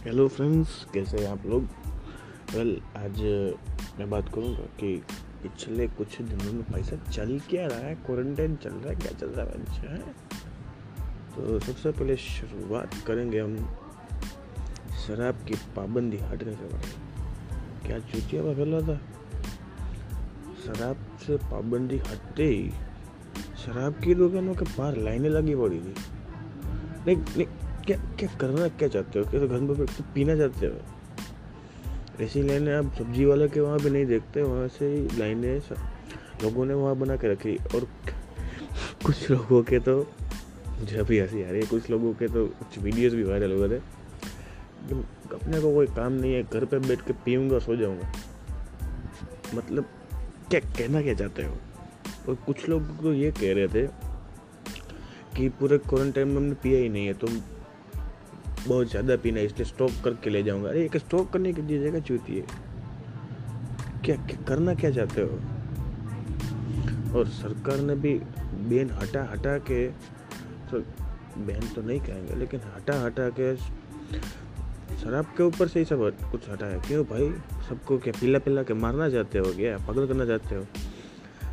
Hello friends कैसे हैं आप लोग? वेल आज मैं बात करूँगा कि पिछले कुछ दिनों में पैसा चल क्या रहा है? क्वारंटाइन चल रहा है, क्या चल रहा है अच्छा है? तो सबसे पहले शुरुआत करेंगे हम शराब की पाबंदी हटने से बारे क्या चूतिया में फैला था? शराब से पाबंदी हटते ही शराब की दुकानों के बाहर लाइनें लगी पड़ी थी। नहीं नहीं क्या क्या करना, क्या चाहते हो? क्या तो घर में बैठ पीना चाहते हो? ऐसी लाइनें आप सब्ज़ी वाले के वहाँ भी नहीं देखते, वहाँ से ही लाइनें लोगों ने वहाँ बना के रखी। और कुछ लोगों के तो मुझे अभी हँसी आ रही है, कुछ लोगों के तो कुछ वीडियोस भी वायरल हो गए थे अपने को कोई काम नहीं है, घर पे बैठ के पीऊँगा, सो जाऊँगा। मतलब क्या कहना, क्या चाहते हो? और कुछ लोग तो ये कह रहे थे कि पूरे क्वारंटाइन में हमने पिया ही नहीं है तो बहुत ज़्यादा पीना है इसलिए स्टॉक करके ले जाऊँगा। अरे एक स्टॉक करने की जगह चूती है। क्या, क्या करना क्या चाहते हो? और सरकार ने भी बैन हटा हटा के तो बैन तो नहीं कहेंगे लेकिन हटा हटा के शराब के ऊपर से ही सब कुछ हटाया। क्यों भाई? सबको क्या पिला पिला के मारना चाहते हो क्या? पागल करना चाहते हो?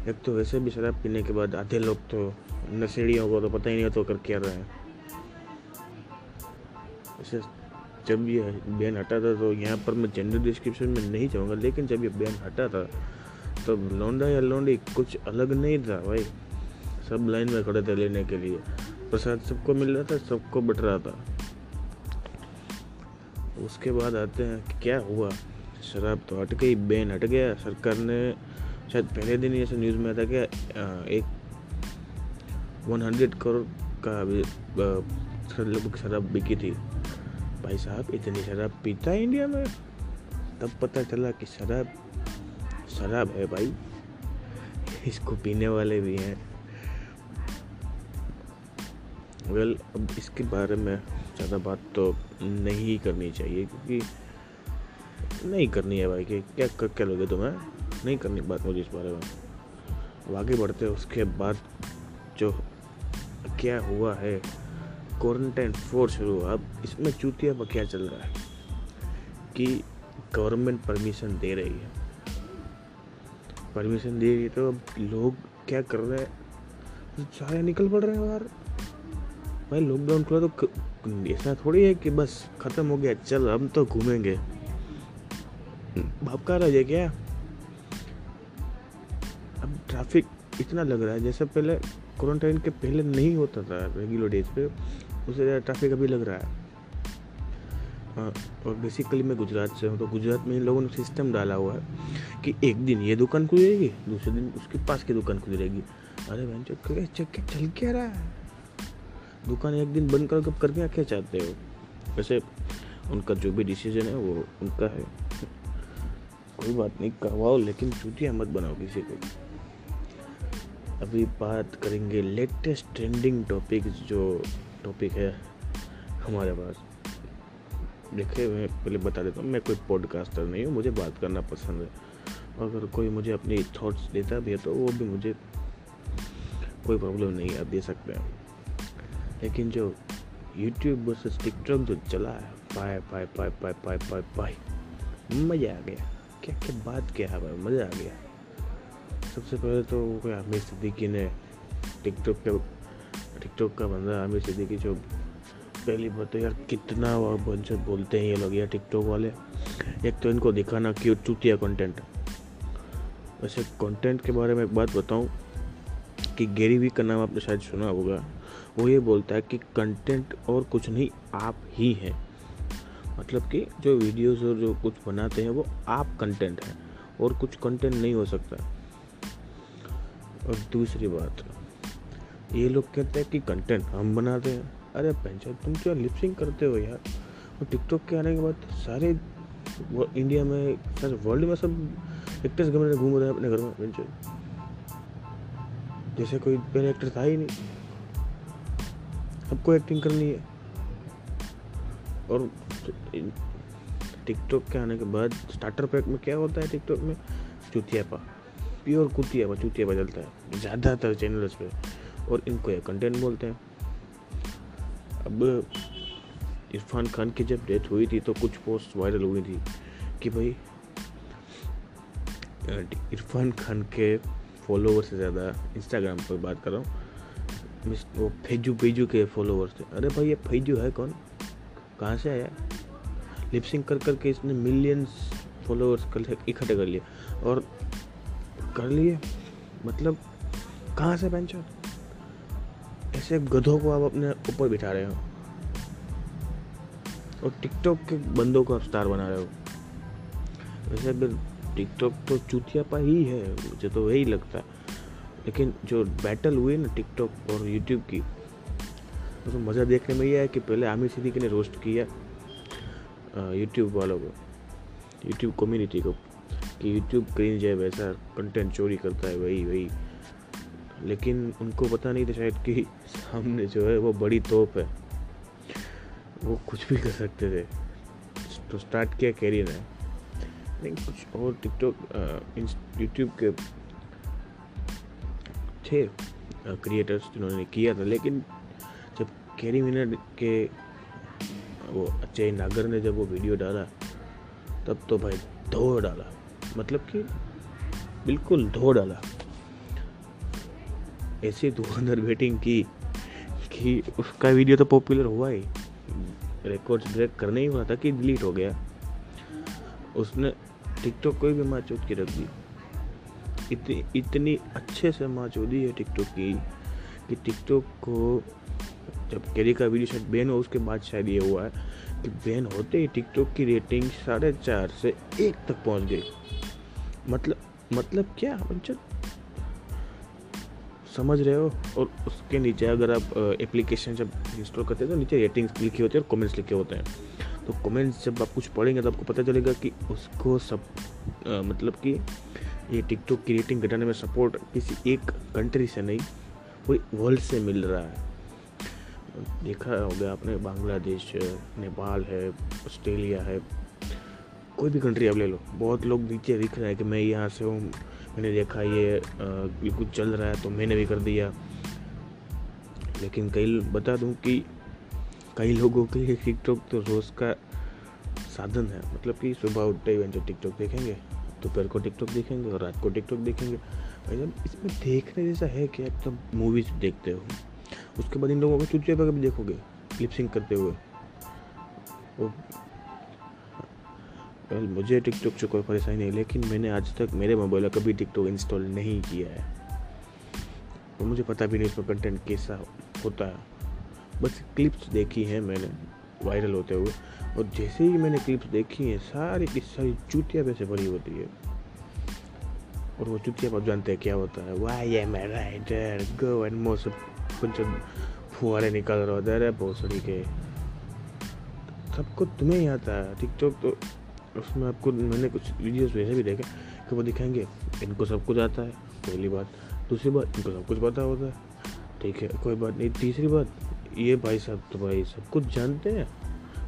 एक तो वैसे भी शराब पीने के बाद आधे लोग तो नशेड़ियों को तो पता ही नहीं होता तो कर क्या रहे हैं। ऐसे जब ये बैन हटा था तो यहाँ पर मैं जेंडर डिस्क्रिप्शन में नहीं चाहूँगा लेकिन जब ये बैन हटा था तो लौंडा या लौंडी कुछ अलग नहीं था भाई। सब लाइन में खड़े थे लेने के लिए। प्रसाद सबको मिल रहा था, सबको बट रहा था। उसके बाद आते हैं क्या हुआ? शराब तो हट गई, बैन हट गया। सरकार ने शायद पहले दिन ही ऐसा न्यूज़ में आता कि एक वन हंड्रेड करोड़ का लगभग शराब बिकी थी। भाई साहब इतनी शराब पीता है इंडिया में? तब पता चला कि शराब शराब है भाई। इसको पीने वाले भी हैं। वेल well, अब इसके बारे में ज़्यादा बात तो नहीं करनी चाहिए क्योंकि नहीं करनी है भाई कि क्या कर क्या लोगे तुम्हें? नहीं करनी बात मुझे इस बारे में। आगे बढ़ते उसके बाद जो क्या हुआ है क्वारंटाइन फोर शुरू हुआ। अब इसमें चूतिया पर क्या चल रहा है? कि गवर्नमेंट परमिशन दे रही है। परमिशन दे रही है तो अब लोग क्या कर रहे हैं? सारे निकल पड़ रहे हैं बाहर। भाई लॉकडाउन खुला तो ऐसा थोड़ी है कि बस ख़त्म हो गया, चल हम तो घूमेंगे। भाप का रह क्या? अब ट्रैफ़िक इतना लग रहा है, जैसे पहले क्वारंटाइन के पहले नहीं होता था रेगुलर डेज़ पे। ज़्यादा ट्रैफ़िक अभी लग रहा है। हाँ और बेसिकली मैं गुजरात से हूँ तो गुजरात में इन लोगों ने सिस्टम डाला हुआ है कि एक दिन ये दुकान खुलेगी दूसरे दिन उसके पास की दुकान खुलेगी अरे बहन चो क्या चल चल क्या रहा है? दुकान एक दिन बंद कर, कब करके क्या चाहते हो? वैसे उनका जो भी डिसीज़न है, वो उनका है। कोई बात नहीं, करवाओ, लेकिन चूतिया मत बनाओ किसी को। अभी बात करेंगे लेटेस्ट ट्रेंडिंग टॉपिक जो टॉपिक है हमारे पास। देखिए मैं पहले बता देता हूँ, मैं कोई पॉडकास्टर नहीं हूँ, मुझे बात करना पसंद है। अगर कोई मुझे अपनी थॉट्स देता भी है तो वो भी मुझे कोई प्रॉब्लम नहीं है, आप दे सकते हैं। लेकिन जो यूट्यूब वर्सेस टिकटॉक जो चला है, पाए पाए पाए पाए पाए पाए पाए, मज़ा आ गया। क्या क्या बात क्या है भाई, मज़ा आ गया। सबसे पहले तो क्या आमिर सिद्दीकी ने टिकटॉक के टिकटॉक का बंदा आमिर सिद्दीकी, जो पहली बात तो यार कितना बंच बोलते हैं ये लोग यार टिकटॉक वाले। एक तो इनको दिखाना क्यों चूतिया कंटेंट वैसे कंटेंट के बारे में एक बात बताऊँ कि गेरी वी का नाम आपने शायद सुना होगा। वो ये बोलता है कि कंटेंट और कुछ नहीं, आप ही हैं। मतलब कि जो वीडियोस और जो कुछ बनाते हैं वो आप कंटेंट हैं और कुछ कंटेंट नहीं हो सकता। और दूसरी बात ये लोग कहते हैं कि कंटेंट हम बनाते हैं। अरे पेंशन, तुम क्या लिपसिंग करते हो यार? और टिकटॉक के आने के बाद सारे इंडिया में, सारे वर्ल्ड में सब एक्टर्स घर में घूम रहे हैं अपने घर में जैसे कोई पहले एक्टर था ही नहीं। सबको एक्टिंग करनी है। और टिकटॉक के आने के बाद स्टार्टर पैक में क्या होता है टिकटॉक में? चुतियापा प्योर कुतियापा चुतियापा चलता है। ज़्यादातर चैनल्स पे। और इनको ये कंटेंट बोलते हैं। अब इरफान खान की जब डेथ हुई थी तो कुछ पोस्ट वायरल हुई थी कि भाई इरफान खान के फॉलोवर से ज़्यादा इंस्टाग्राम पर बात कर रहा हूँ। वो फेजू, पेजू के फॉलोवर्स थे। अरे भाई, ये फेजू है कौन? कहाँ से आया? लिपसिंग कर कर के इसने मिलियंस फॉलोअर्स इकट्ठे कर लिए और कर लिए? मतलब कहाँ से पेंशन ऐसे गधों को आप अपने ऊपर बिठा रहे हो। और टिकटॉक के बंदों को आप स्टार बना रहे हो। वैसे अगर टिकटॉक तो चूतियापा ही है, मुझे तो वही लगता। लेकिन जो बैटल हुई ना टिकटॉक और यूट्यूब की तो मज़ा देखने में ये है कि पहले आमिर सिद्दीकी ने रोस्ट किया यूट्यूब वालों को यूट्यूब कम्युनिटी को, कि यूट्यूब क्रिंज है वैसा कंटेंट चोरी करता है, वही वही। लेकिन उनको पता नहीं था शायद कि सामने जो है वो बड़ी तोप है। वो कुछ भी कर सकते थे। तो स्टार्ट किया कैरियर है। नहीं कुछ और टिकटॉक यूट्यूब के थे क्रिएटर्स जिन्होंने किया था। लेकिन जब कैरी मिनट के, वो अजय नागर ने जब वो वीडियो डाला, तब तो भाई धो डाला। मतलब कि बिल्कुल धो डाला। ऐसी धुआंधार वेटिंग की, कि उसका वीडियो तो पॉपुलर हुआ ही। रिकॉर्ड्स ब्रेक करने ही हुआ था कि डिलीट हो गया। उसने टिकटॉक को भी माँ चौथ की रख दी। इतनी इतनी अच्छे से माँ है टिकटॉक की कि टिकटॉक को जब कैरी का वीडियो शायद बैन हो उसके बाद शायद ये हुआ है कि बैन होते ही टिकटॉक की रेटिंग साढ़े चार से एक तक पहुँच गई। मतलब मतलब क्या? मतलब समझ रहे हो और उसके नीचे अगर आप एप्लीकेशन जब इंस्टॉल करते हैं तो नीचे रेटिंग्स लिखी होती है और कमेंट्स लिखे होते हैं। तो कमेंट्स जब आप कुछ पढ़ेंगे तो आपको पता चलेगा कि उसको सब आ, मतलब कि ये टिकटॉक की रेटिंग घटाने में सपोर्ट किसी एक कंट्री से नहीं कोई वर्ल्ड से मिल रहा है। देखा होगा आपने बांग्लादेश नेपाल है ऑस्ट्रेलिया है कोई भी कंट्री आप ले लो बहुत लोग नीचे दिख रहे हैं कि मैं यहाँ से हूँ मैंने देखा ये ये कुछ चल रहा है तो मैंने भी कर दिया। लेकिन कई बता दूँ कि कई लोगों के लिए टिकटॉक तो रोज़ का साधन है। मतलब कि सुबह उठते ही जो टिकटॉक देखेंगे, दोपहर को टिकटॉक देखेंगे और रात को टिकटॉक देखेंगे। जब इसमें देखने जैसा है कि आप तब मूवीज़ देखते हो। उसके बाद इन लोगों को चुटिया पर कभी देखोगे लिपसिंग करते हुए, वो वेल मुझे टिकटॉक से कोई परेशानी नहीं, लेकिन मैंने आज तक मेरे मोबाइल में कभी टिकटॉक इंस्टॉल नहीं किया है। और मुझे पता भी नहीं उसमें कंटेंट कैसा होता है। बस क्लिप्स देखी हैं मैंने वायरल होते हुए। और जैसे ही मैंने क्लिप्स देखी हैं, सारी की सारी चूतिया पे से भरी होती है। और वो चुतिया पर जानते हैं क्या होता है? Y M I writer go and most कुछ फुहारे निकल रहे होते अरे भोसड़ी के सबको तुम्हें ही आता है। टिकटॉक तो उसमें आपको, मैंने कुछ वीडियोस वैसे भी देखे कि वो दिखाएँगे, इनको सब कुछ आता है, पहली बात। दूसरी बात, इनको सब कुछ पता होता है। ठीक है, कोई बात नहीं। तीसरी बात, ये भाई साहब तो भाई सब कुछ जानते हैं,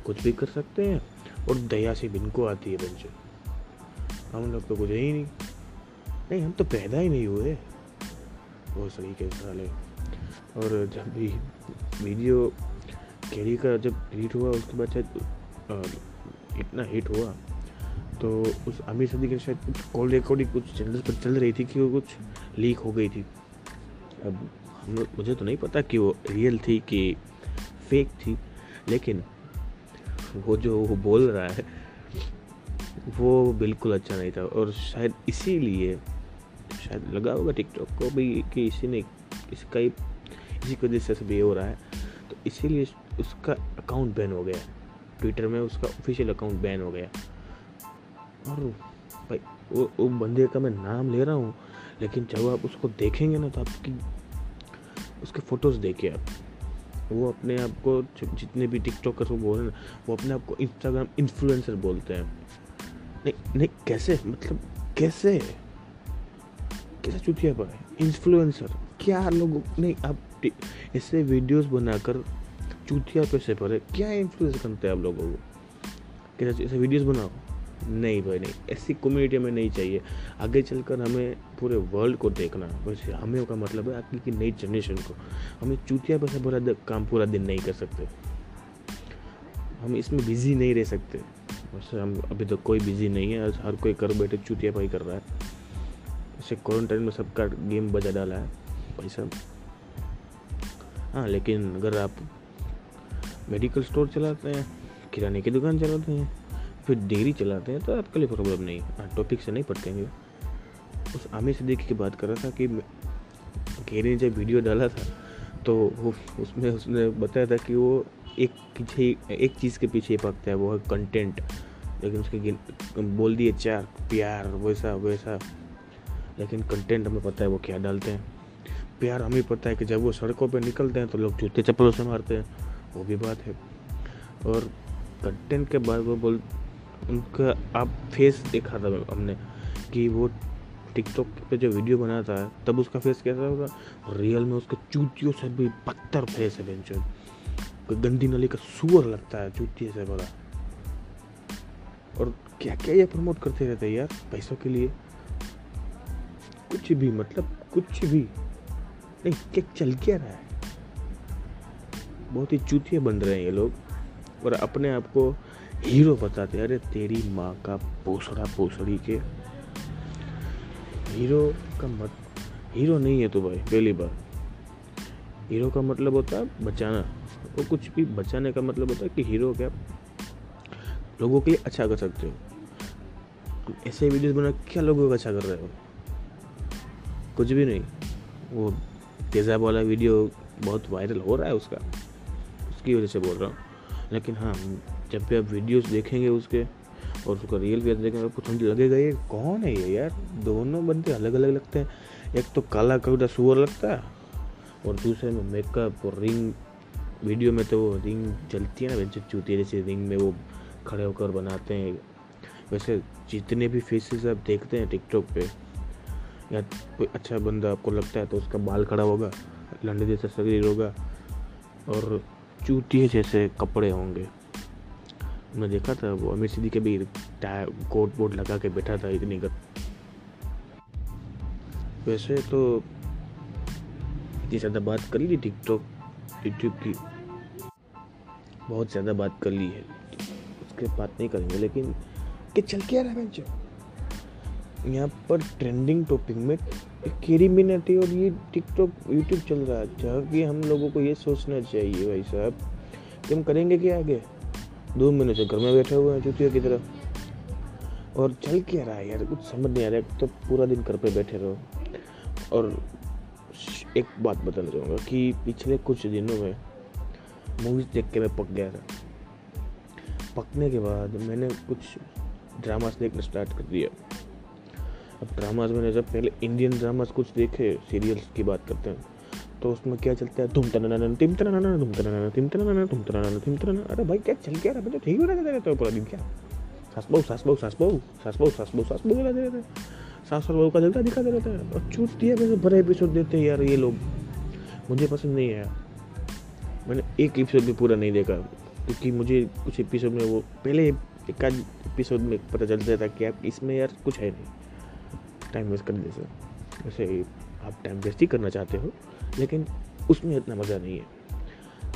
कुछ भी कर सकते हैं, और दया से इनको आती है बंचो हम लोग तो कुछ ही नहीं। नहीं, हम तो पैदा ही नहीं हुए। वो सही के साले और जब भी वीडियो कैरी का जब हिट हुआ, उसके बाद शायद इतना हिट हुआ तो उस आमिर सदी के शायद कुछ कॉल रिकॉर्डिंग कुछ चैनल्स पर चल रही थी कि वो कुछ लीक हो गई थी। अब हम लोग, मुझे तो नहीं पता कि वो रियल थी कि फेक थी, लेकिन वो जो वो बोल रहा है, वो बिल्कुल अच्छा नहीं था। और शायद इसीलिए, शायद लगा होगा टिकटॉक को भी कि इसी ने, इसका ही, इसी की वजह से भी हो रहा है। तो इसीलिए उसका अकाउंट बैन हो गया। ट्विटर में उसका ऑफिशियल अकाउंट बैन हो गया। और भाई, वो वो बंदे का मैं नाम ले रहा हूँ, लेकिन जब आप उसको देखेंगे ना तो आपकी, उसके फ़ोटोज़ देखिए आप। वो अपने आप को जितने भी टिकटॉकर वो बोल रहे हैं वो अपने आप को इंस्टाग्राम इन्फ्लुएंसर बोलते हैं। नहीं नहीं, कैसे? मतलब कैसे? कैसे चुतिया पर इन्फ्लुएंसर क्या लोग, नहीं, आप ऐसे वीडियोस बनाकर चूतिया पैसे पर है क्या इन्फ्लुएंस करते हैं आप लोगों को? कैसे ऐसे वीडियोस बनाओ? नहीं भाई, नहीं। ऐसी कम्युनिटी हमें नहीं चाहिए। आगे चलकर हमें पूरे वर्ल्ड को देखना। वैसे हमें का मतलब है आगे की नई जनरेशन को। हमें चूतिया पैसा पूरा काम पूरा दिन नहीं कर सकते। हम इसमें बिज़ी नहीं रह सकते। वैसे हम अभी तक तो कोई बिज़ी नहीं है। हर कोई कर बैठे चुतिया पाई कर रहा है। जैसे क्वारंटाइन में सबका गेम बजा डाला है। पैसा। हाँ लेकिन अगर आप मेडिकल स्टोर चलाते हैं, किराने की दुकान चलाते हैं फिर डेयरी चलाते हैं तो आपके लिए प्रॉब्लम नहीं। हाँ टॉपिक से नहीं पढ़ते हैं। उस आमिर सिद्दीकी की बात कर रहा था कि घेरी ने जब वीडियो डाला था तो उसमें उसने बताया था कि वो एक पीछे एक चीज़ के पीछे पकता है, वो है कंटेंट लेकिन उसके बोल दिए, चार, प्यार, वैसा वैसा। लेकिन कंटेंट हमें पता है वो क्या डालते हैं। प्यार हमें पता है कि जब वो सड़कों पे निकलते हैं तो लोग जूते चप्पलों से मारते हैं, वो भी बात है। और कंटेंट के बाद वो बोल उनका आप फेस देखा था हमने कि वो टिकटॉक पे जो वीडियो बनाता है तब उसका फेस कैसा होगा? रियल में उसके चूतियों से भी पत्थर फेस है बेंचो कोई गंदी नली का सुअर लगता है चूतिए से बड़ा। और क्या क्या ये प्रमोट करते रहते हैं यार, पैसों के लिए? कुछ भी मतलब कुछ भी। नहीं, क्या चल क्या रहा है? बहुत ही चूतिया बन रहे हैं ये लोग। और अपने आप को हीरो बताते अरे तेरी माँ का पोसड़ा पोसड़ी के। हीरो का मत, हीरो नहीं है तो भाई, पहली बार हीरो का मतलब होता है बचाना। वो कुछ भी बचाने का मतलब होता है कि हीरो क्या लोगों के लिए अच्छा कर सकते हो। ऐसे वीडियोस बना क्या लोगों को अच्छा कर रहे हो? कुछ भी नहीं। वो तेज़ाब वाला वीडियो बहुत वायरल हो रहा है उसका। उसकी वजह से बोल रहा हूँ। लेकिन हाँ जब भी आप वीडियोस देखेंगे उसके, और उसका रियल फेस देखेंगे, आपको समझ लगेगा, ये कौन है ये यार? दोनों बंदे अलग अलग लगते हैं। एक तो काला कौड़ा सुअर लगता है, और दूसरे में मेकअप और रिंग वीडियो में तो वो रिंग चलती है ना वैसे चूती है, जैसे रिंग में वो खड़े होकर बनाते हैं। वैसे जितने भी फेसेस आप देखते हैं टिकटॉक पे, या कोई अच्छा बंदा आपको लगता है तो उसका बाल खड़ा होगा, लंडे जैसा शरीर होगा, और चूतिए जैसे कपड़े होंगे। मैं देखा था वो अमीर सिद्दीक के भी कोट वोट लगा के बैठा था इतनी गत। वैसे तो इतनी ज़्यादा बात कर ली टिकटॉक, यूट्यूब की। बहुत ज़्यादा बात कर ली है। उसके बात नहीं करेंगे, लेकिन कि चल क्या रहा है यहाँ पर ट्रेंडिंग टॉपिक में केरी मिनटी और ये टिकटॉक, यूट्यूब चल रहा है। जहाँ कि हम लोगों को ये सोचना चाहिए भाई साहब, कि हम करेंगे क्या आगे? दो महीने से घर में बैठे हुए हैं चुतियों की तरह। और चल क्या रहा है यार, कुछ समझ नहीं आ रहा है। तो पूरा दिन घर पे बैठे रहो। और एक बात बताना चाहूँगा कि पिछले कुछ दिनों में मूवीज़ देख के मैं पक गया था। पकने के बाद मैंने कुछ ड्रामास देखना स्टार्ट कर दिया। अब ड्रामाज मैंने जब पहले इंडियन ड्रामास कुछ देखे सीरियल्स की बात करते हैं तो उसमें क्या चलता है? तुम तना तिम तना तुम तना तिम तना तुम तना तिम तना अरे भाई, क्या चल क्या रहा है? ठीक हो रहा रहते हो पूरा दिन क्या। सास बहू सास बहू सास बहू सास बहू सास बहू सास बहू रहते रहते सास और बहू का चलता दिखाते रहता है। और दिया वैसे बड़े एपिसोड देते हैं यार ये लोग। मुझे पसंद नहीं आया मैंने एक एपिसोड भी पूरा नहीं देखा, क्योंकि मुझे कुछ एपिसोड में वो, पहले एक एपिसोड में पता चलता था कि आप इसमें यार कुछ है नहीं। टाइम वेस्ट करने से वैसे आप टाइम वेस्ट ही करना चाहते हो, लेकिन उसमें इतना मज़ा नहीं है।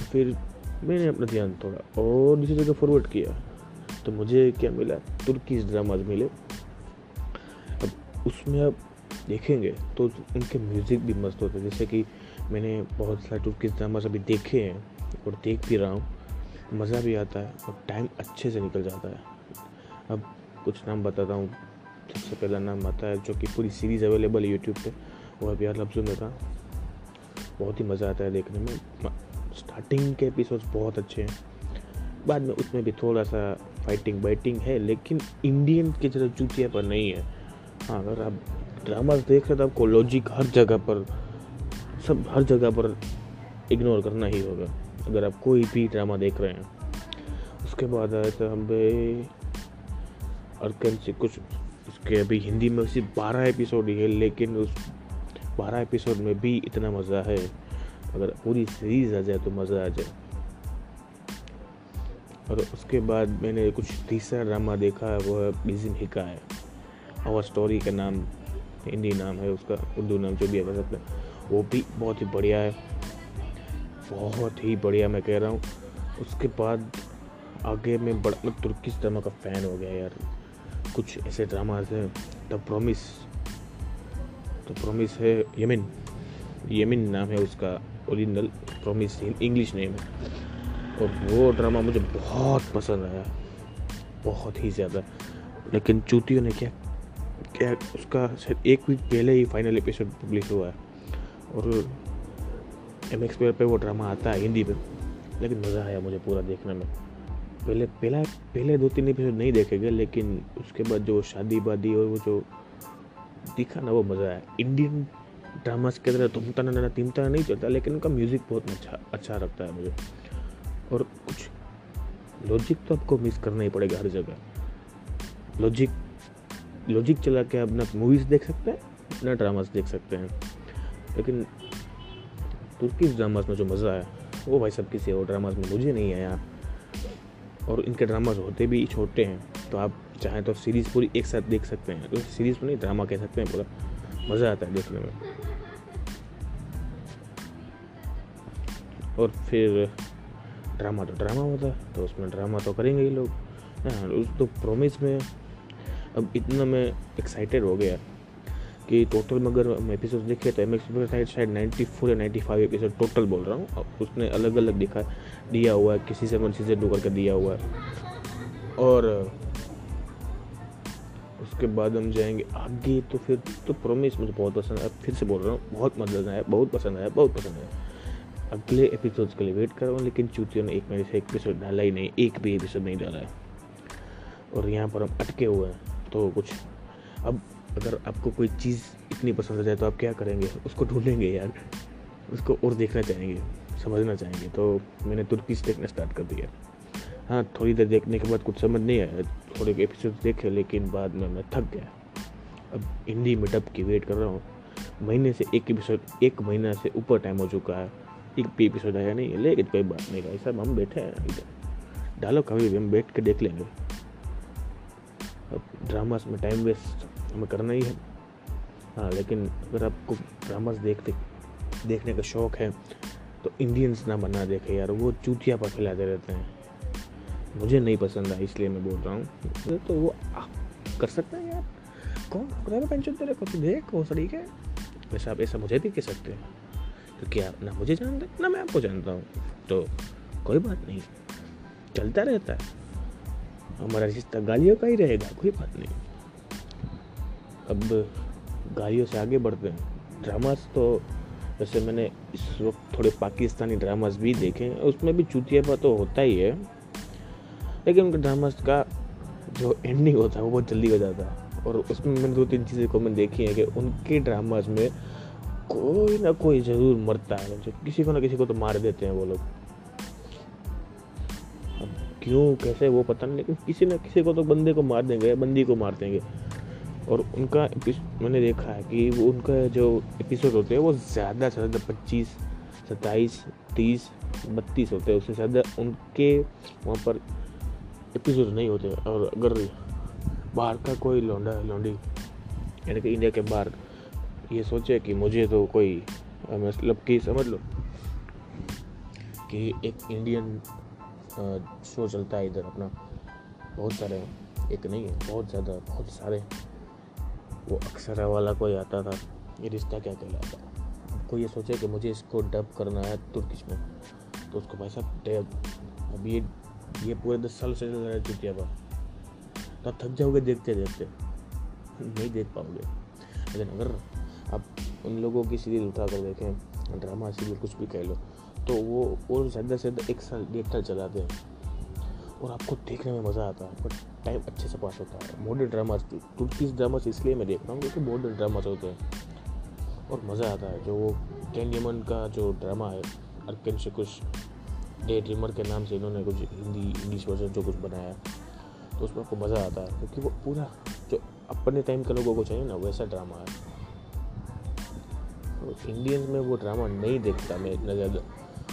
फिर मैंने अपना ध्यान थोड़ा और दूसरी जगह फॉरवर्ड किया तो मुझे क्या मिला? तुर्की ड्रामाज मिले। अब उसमें अब देखेंगे तो उनके म्यूज़िक भी मस्त होते हैं। जैसे कि मैंने बहुत सारे तुर्की ड्रामाज अभी देखे हैं और देख भी रहा हूँ। मज़ा भी आता है और टाइम अच्छे से निकल जाता है। अब कुछ नाम बताता हूँ। सबसे पहला नाम आता है जो कि पूरी सीरीज़ अवेलेबल है यूट्यूब पे। वो अभी यार लफ्ज़ों में था बहुत ही मज़ा आता है देखने में। स्टार्टिंग के एपिसोड्स बहुत अच्छे हैं। बाद में उसमें भी थोड़ा सा फाइटिंग वाइटिंग है, लेकिन इंडियन की तरह चूतिया पर नहीं है। हाँ अगर आप ड्रामा देख रहे तो आपको लॉजिक हर जगह पर, सब हर जगह पर इग्नोर करना ही होगा, अगर आप कोई भी ड्रामा देख रहे हैं। उसके बाद आए तो हमें अर्कन से कुछ उसके अभी हिंदी में सिर्फ़ बारह एपिसोड ही है, लेकिन उस बारह एपिसोड में भी इतना मज़ा है। अगर पूरी सीरीज़ आ जाए तो मज़ा आ जाए। और उसके बाद मैंने कुछ तीसरा ड्रामा देखा है वो है बिजिम हिका है। आवर स्टोरी का नाम, हिंदी नाम है उसका, उर्दू नाम जो भी है सकते वो भी बहुत ही बढ़िया है। बहुत ही बढ़िया मैं कह रहा हूँ। उसके बाद आगे मैं बड़ा, मैं तुर्किश ड्रामा का फ़ैन हो गया यार। कुछ ऐसे ड्रामाज हैं। द प्रोमिस द प्रोमिस है यमिन यमिन नाम है उसका ओरिजिनल प्रोमिस इंग्लिश नेम है. और वो ड्रामा मुझे बहुत पसंद आया. बहुत ही ज़्यादा. लेकिन चूतियों ने क्या क्या उसका शायद एक वीक पहले ही फाइनल एपिसोड पब्लिश हुआ है. और एम एक्स पे वो ड्रामा आता है हिंदी में. लेकिन मज़ा आया मुझे पूरा देखने में. पहले, पहला, पहले दो तीन एपिसोड नहीं देखे गए, लेकिन उसके बाद जो शादी वादी और वो जो दिखा ना वो मज़ा आया इंडियन ड्रामास के तरह तुमता ना तिमता नहीं चलता, लेकिन उनका म्यूज़िक बहुत अच्छा अच्छा लगता है मुझे। और कुछ लॉजिक तो आपको मिस करना ही पड़ेगा हर जगह। लॉजिक लॉजिक चला के आप ना मूवीज़ देख सकते हैं अपना ड्रामास देख सकते हैं। लेकिन तुर्की ड्रामास में जो मज़ा आया वो भाई सब किसी और ड्रामास में मुझे नहीं आया और इनके ड्रामास होते भी छोटे हैं तो आप चाहें तो सीरीज़ पूरी एक साथ देख सकते हैं। तो सीरीज़ में नहीं ड्रामा कह सकते हैं, पूरा मज़ा आता है देखने में। और फिर ड्रामा तो ड्रामा होता है तो उसमें ड्रामा तो करेंगे ही लोग। हाँ उस तो प्रोमिस में अब इतना मैं एक्साइटेड हो गया कि टोटल में अगर हम एपिसोड देखे तो एम एक्स शायद नाइन्टी फोर या नाइन्टी फाइव एपिसोड टोटल बोल रहा हूँ। उसने अलग अलग दिखा, दिया हुआ है, किसी से वन सीज़न टू करके दिया हुआ है। और उसके बाद हम जाएँगे आगे तो फिर तो प्रोमिस मुझे बहुत पसंद आया फिर से बोल रहा हूँ, बहुत मज़ा आया, बहुत पसंद आया, बहुत पसंद आया। अगले एपिसोड्स के लिए वेट कर रहा हूँ, लेकिन चूतियों ने एक महीने से एपिसोड डाला ही नहीं, एक भी एपिसोड नहीं डाला है। और यहाँ पर हम अटके हुए हैं तो कुछ, अब अगर आपको कोई चीज़ इतनी पसंद आ जाए तो आप क्या करेंगे? उसको ढूंढेंगे यार, उसको और देखना चाहेंगे, समझना चाहेंगे। तो मैंने तुर्की देखना स्टार्ट कर दिया हाँ थोड़ी देर देखने के बाद कुछ समझ नहीं आया। थोड़े एपिसोड देखे, लेकिन बाद में मैं थक गया। अब हिंदी में डब की वेट कर रहा हूँ। महीने से एक एपिसोड एक महीना से ऊपर टाइम हो चुका है। एक भी एपिसोड आया नहीं है, लेकिन कोई बात नहीं भाई साहब, हम बैठे हैं इधर। डालो कभी भी, हम बैठ के देख लेंगे। अब ड्रामास में टाइम वेस्ट हमें करना ही है। हाँ लेकिन अगर आपको ड्रामास देखते, देखने का शौक़ है तो इंडियंस ना बना देखे यार, वो चूतिया पर खिलाते रहते हैं। मुझे नहीं पसंद है, इसलिए मैं बोल रहा हूँ तो वो, आप कर सकते हैं यार। कौन? ड्रामा पेंशन तेरे को देख, वो सही है। वैसे आप ऐसा मुझे भी कह सकते हैं, क्योंकि आप ना मुझे जानते, ना मैं आपको जानता हूँ। तो कोई बात नहीं, चलता रहता है। हमारा रिश्ता गालियों का ही रहेगा, कोई बात नहीं। अब गालियों से आगे बढ़ते हैं। ड्रामास तो वैसे मैंने इस वक्त थोड़े पाकिस्तानी ड्रामास भी देखे हैं, उसमें भी चूतियापा तो होता ही है। लेकिन उनके ड्रामास का जो एंडिंग होता है, वो बहुत जल्दी हो जाता है। और उसमें मैंने दो तीन चीज़ें को मैंने देखी है कि उनके ड्रामास में कोई ना कोई ज़रूर मरता है। किसी को ना किसी को तो मार देते हैं वो लोग। क्यों, कैसे, वो पता नहीं, लेकिन किसी ना किसी को तो बंदे को मार देंगे या बंदी को मार देंगे। और उनका मैंने देखा है कि वो उनका जो एपिसोड होते हैं, वो ज़्यादा से ज़्यादा पच्चीस, सत्ताईस, तीस, बत्तीस होते हैं। उससे ज़्यादा उनके वहाँ पर एपिसोड नहीं होते और अगर बाहर का कोई लौंडा, लौंडी, यानी कि इंडिया के बाहर ये सोचे कि मुझे तो कोई मतलब कि समझ लो कि एक इंडियन शो चलता है इधर अपना। बहुत सारे, एक नहीं है बहुत ज़्यादा, बहुत सारे। वो अक्सर वाला कोई आता था, ये रिश्ता क्या कहलाता कोई ये सोचे कि मुझे इसको डब करना है तुर्किश में तो उसको भाई साहब डब अब ये ये पूरे दस साल से चल रहा है चुटिया पर तो आप थक जाओगे देखते देखते। नहीं देख पाओगे। लेकिन अगर आप उन लोगों की सीरीज़ उठा कर देखें, ड्रामा सीरियल कुछ भी कह लो तो वो और ज़्यादा से ज़्यादा एक साल डेढ़ साल चलाते हैं। और आपको देखने में मज़ा आता है, बट टाइम अच्छे से पास होता है। मॉडर्न ड्रामा तुर्कीस ड्रामास इसलिए मैं देख रहा हूँ क्योंकि मॉडर्न ड्रामास होते हैं। और मज़ा आता है। जो वो कैंडीमन का जो ड्रामा है अर्कन से कुछ डे ड्रीमर के नाम से इन्होंने कुछ हिंदी इंग्लिश वर्जन जो कुछ बनाया तो उसमें आपको मज़ा आता है, क्योंकि वो पूरा जो अपने टाइम के लोगों को चाहिए ना, वैसा ड्रामा है। तो इंडियंस में वो ड्रामा नहीं देखता मैं इतना ज़्यादा।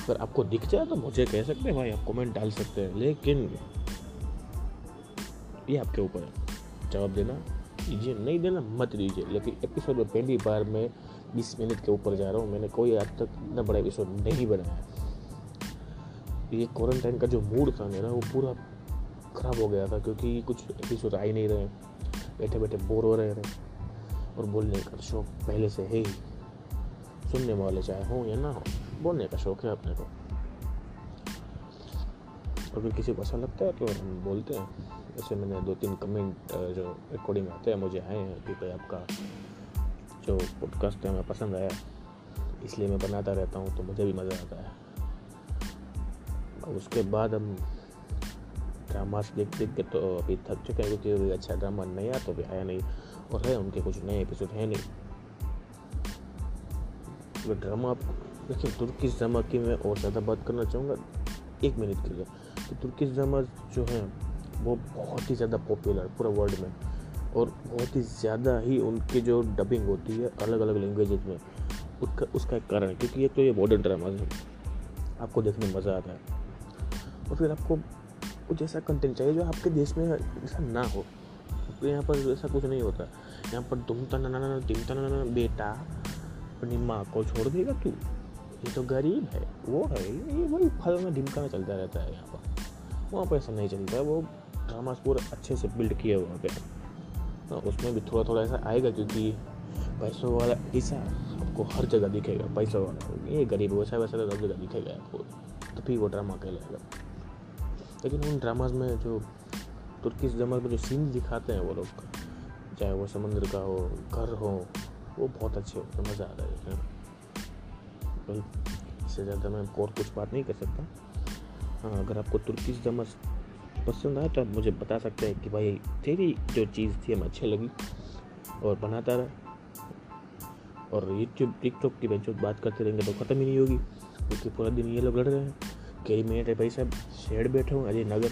अगर आपको दिख जाए तो मुझे कह सकते हैं, भाई आप कमेंट डाल सकते हैं, लेकिन ये आपके ऊपर है। जवाब देना दीजिए नहीं देना मत दीजिए लेकिन एपिसोड में पहली बार मैं बीस मिनट के ऊपर जा रहा हूँ, मैंने कोई आज तक इतना बड़ा एपिसोड नहीं बनाया। ये क्वारंटाइन का जो मूड था मेरा, वो पूरा ख़राब हो गया था क्योंकि कुछ एपिसोड आ ही नहीं रहे बैठे बैठे बोर हो रहे थे और बोलने का शौक पहले से है ही। सुनने वाले चाहे हो या ना हो, बोलने का शौक है अपने को। अगर किसी को अच्छा लगता है तो हम बोलते हैं। ऐसे मैंने दो तीन कमेंट जो रिकॉर्डिंग आते हैं, मुझे आए हैं कि भाई आपका जो पॉडकास्ट है, हमें पसंद आया। इसलिए मैं बनाता रहता हूँ तो मुझे भी मज़ा आता है। उसके बाद हम ड्रामास देख देख के तो अभी थक चुके हैं, क्योंकि अच्छा ड्रामा नया तो भी आया नहीं और है, उनके कुछ नए एपिसोड है नहीं। तो ड्रामा देखिए तुर्किश ड्रामा की मैं और ज़्यादा बात करना चाहूँगा एक मिनट के लिए। तो तुर्किश ड्रामा जो है, वो बहुत ही ज़्यादा पॉपुलर पूरा वर्ल्ड में और बहुत ही ज़्यादा ही उनकी जो डबिंग होती है अलग अलग लैंग्वेजेज में, उसका उसका एक कारण है, क्योंकि एक तो ये मॉडर्न ड्रामाज है। आपको देखने में मज़ा आता है। और फिर आपको कुछ ऐसा कंटेंट चाहिए जो आपके देश में ऐसा ना हो। तो यहाँ पर ऐसा कुछ नहीं होता। यहाँ पर तुम तना तिम तना बेटा, अपनी माँ को छोड़ देगा तू। ये तो गरीब है, वो है, ये वही फल में चलता रहता है यहाँ पर। वहाँ पर ऐसा नहीं चलता है वो ड्रामा पूरा अच्छे से बिल्ड किया हुआ पे हाँ उसमें भी थोड़ा थोड़ा ऐसा आएगा क्योंकि पैसों वाला ऐसा आपको हर जगह दिखेगा, पैसों वाला। ये गरीब वैसा वैसा तो हर जगह दिखेगा आपको। तभी वो ड्रामा कहलाएगा। लेकिन उन ड्रामाज में जो तुर्किश ड्रामाज में जो सीन दिखाते हैं वो लोग, चाहे वो समुद्र का हो, घर हो, वो बहुत अच्छे होते हैं, मज़ा रहा है इससे ज़्यादा मैं और कुछ बात नहीं कर सकता। हाँ अगर आपको तुर्किश ड्रामाज पसंद आए तो आप मुझे बता सकते हैं कि भाई, तेरी जो चीज़ थी हमें अच्छी लगी। और बनाता रहा। और यूट्यूब टिकटॉक की बेंचो बात करते रहेंगे तो ख़त्म ही नहीं होगी, क्योंकि पूरा दिन ये लोग लड़ रहे हैं। कई मिनट है भाई साहब शेड बैठे हूँ अजय नगर,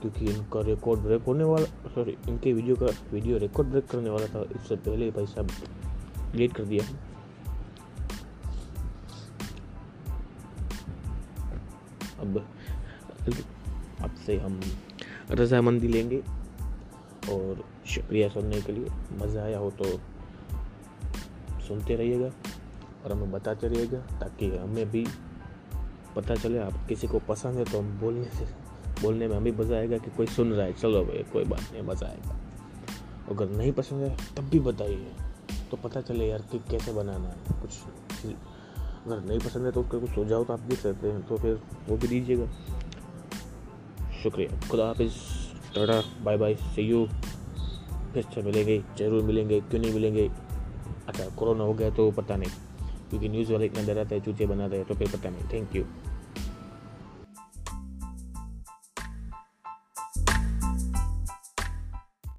क्योंकि इनका रिकॉर्ड ब्रेक होने वाला सॉरी इनके वीडियो का वीडियो रिकॉर्ड ब्रेक करने वाला था, इससे पहले भाई साहब लेट कर दिया। अब आपसे हम रजामंदी लेंगे, और शुक्रिया सुनने के लिए। मज़ा आया हो तो सुनते रहिएगा, और हमें बताते रहिएगा, ताकि हमें भी पता चले, आप किसी को पसंद है तो हम बोलने से, बोलने में हमें मज़ा आएगा कि कोई सुन रहा है। चलो भाई, कोई बात नहीं, मज़ा आएगा। अगर नहीं पसंद है, तब भी बताइए। तो पता चले यार कि कैसे बनाना है, कुछ अगर नहीं पसंद है तो उसका कुछ सुझाव तो आप दे सकते हैं तो फिर वो भी दीजिएगा। शुक्रिया। खुदा हाफिज़। Tata, bye bye see you फिर से मिलेंगे, ज़रूर मिलेंगे, क्यों नहीं मिलेंगे? अच्छा कोरोना हो गया तो पता नहीं, क्योंकि न्यूज़ वाले इतना डराता है, चूचे बनाते हैं तो फिर पता नहीं। Thank you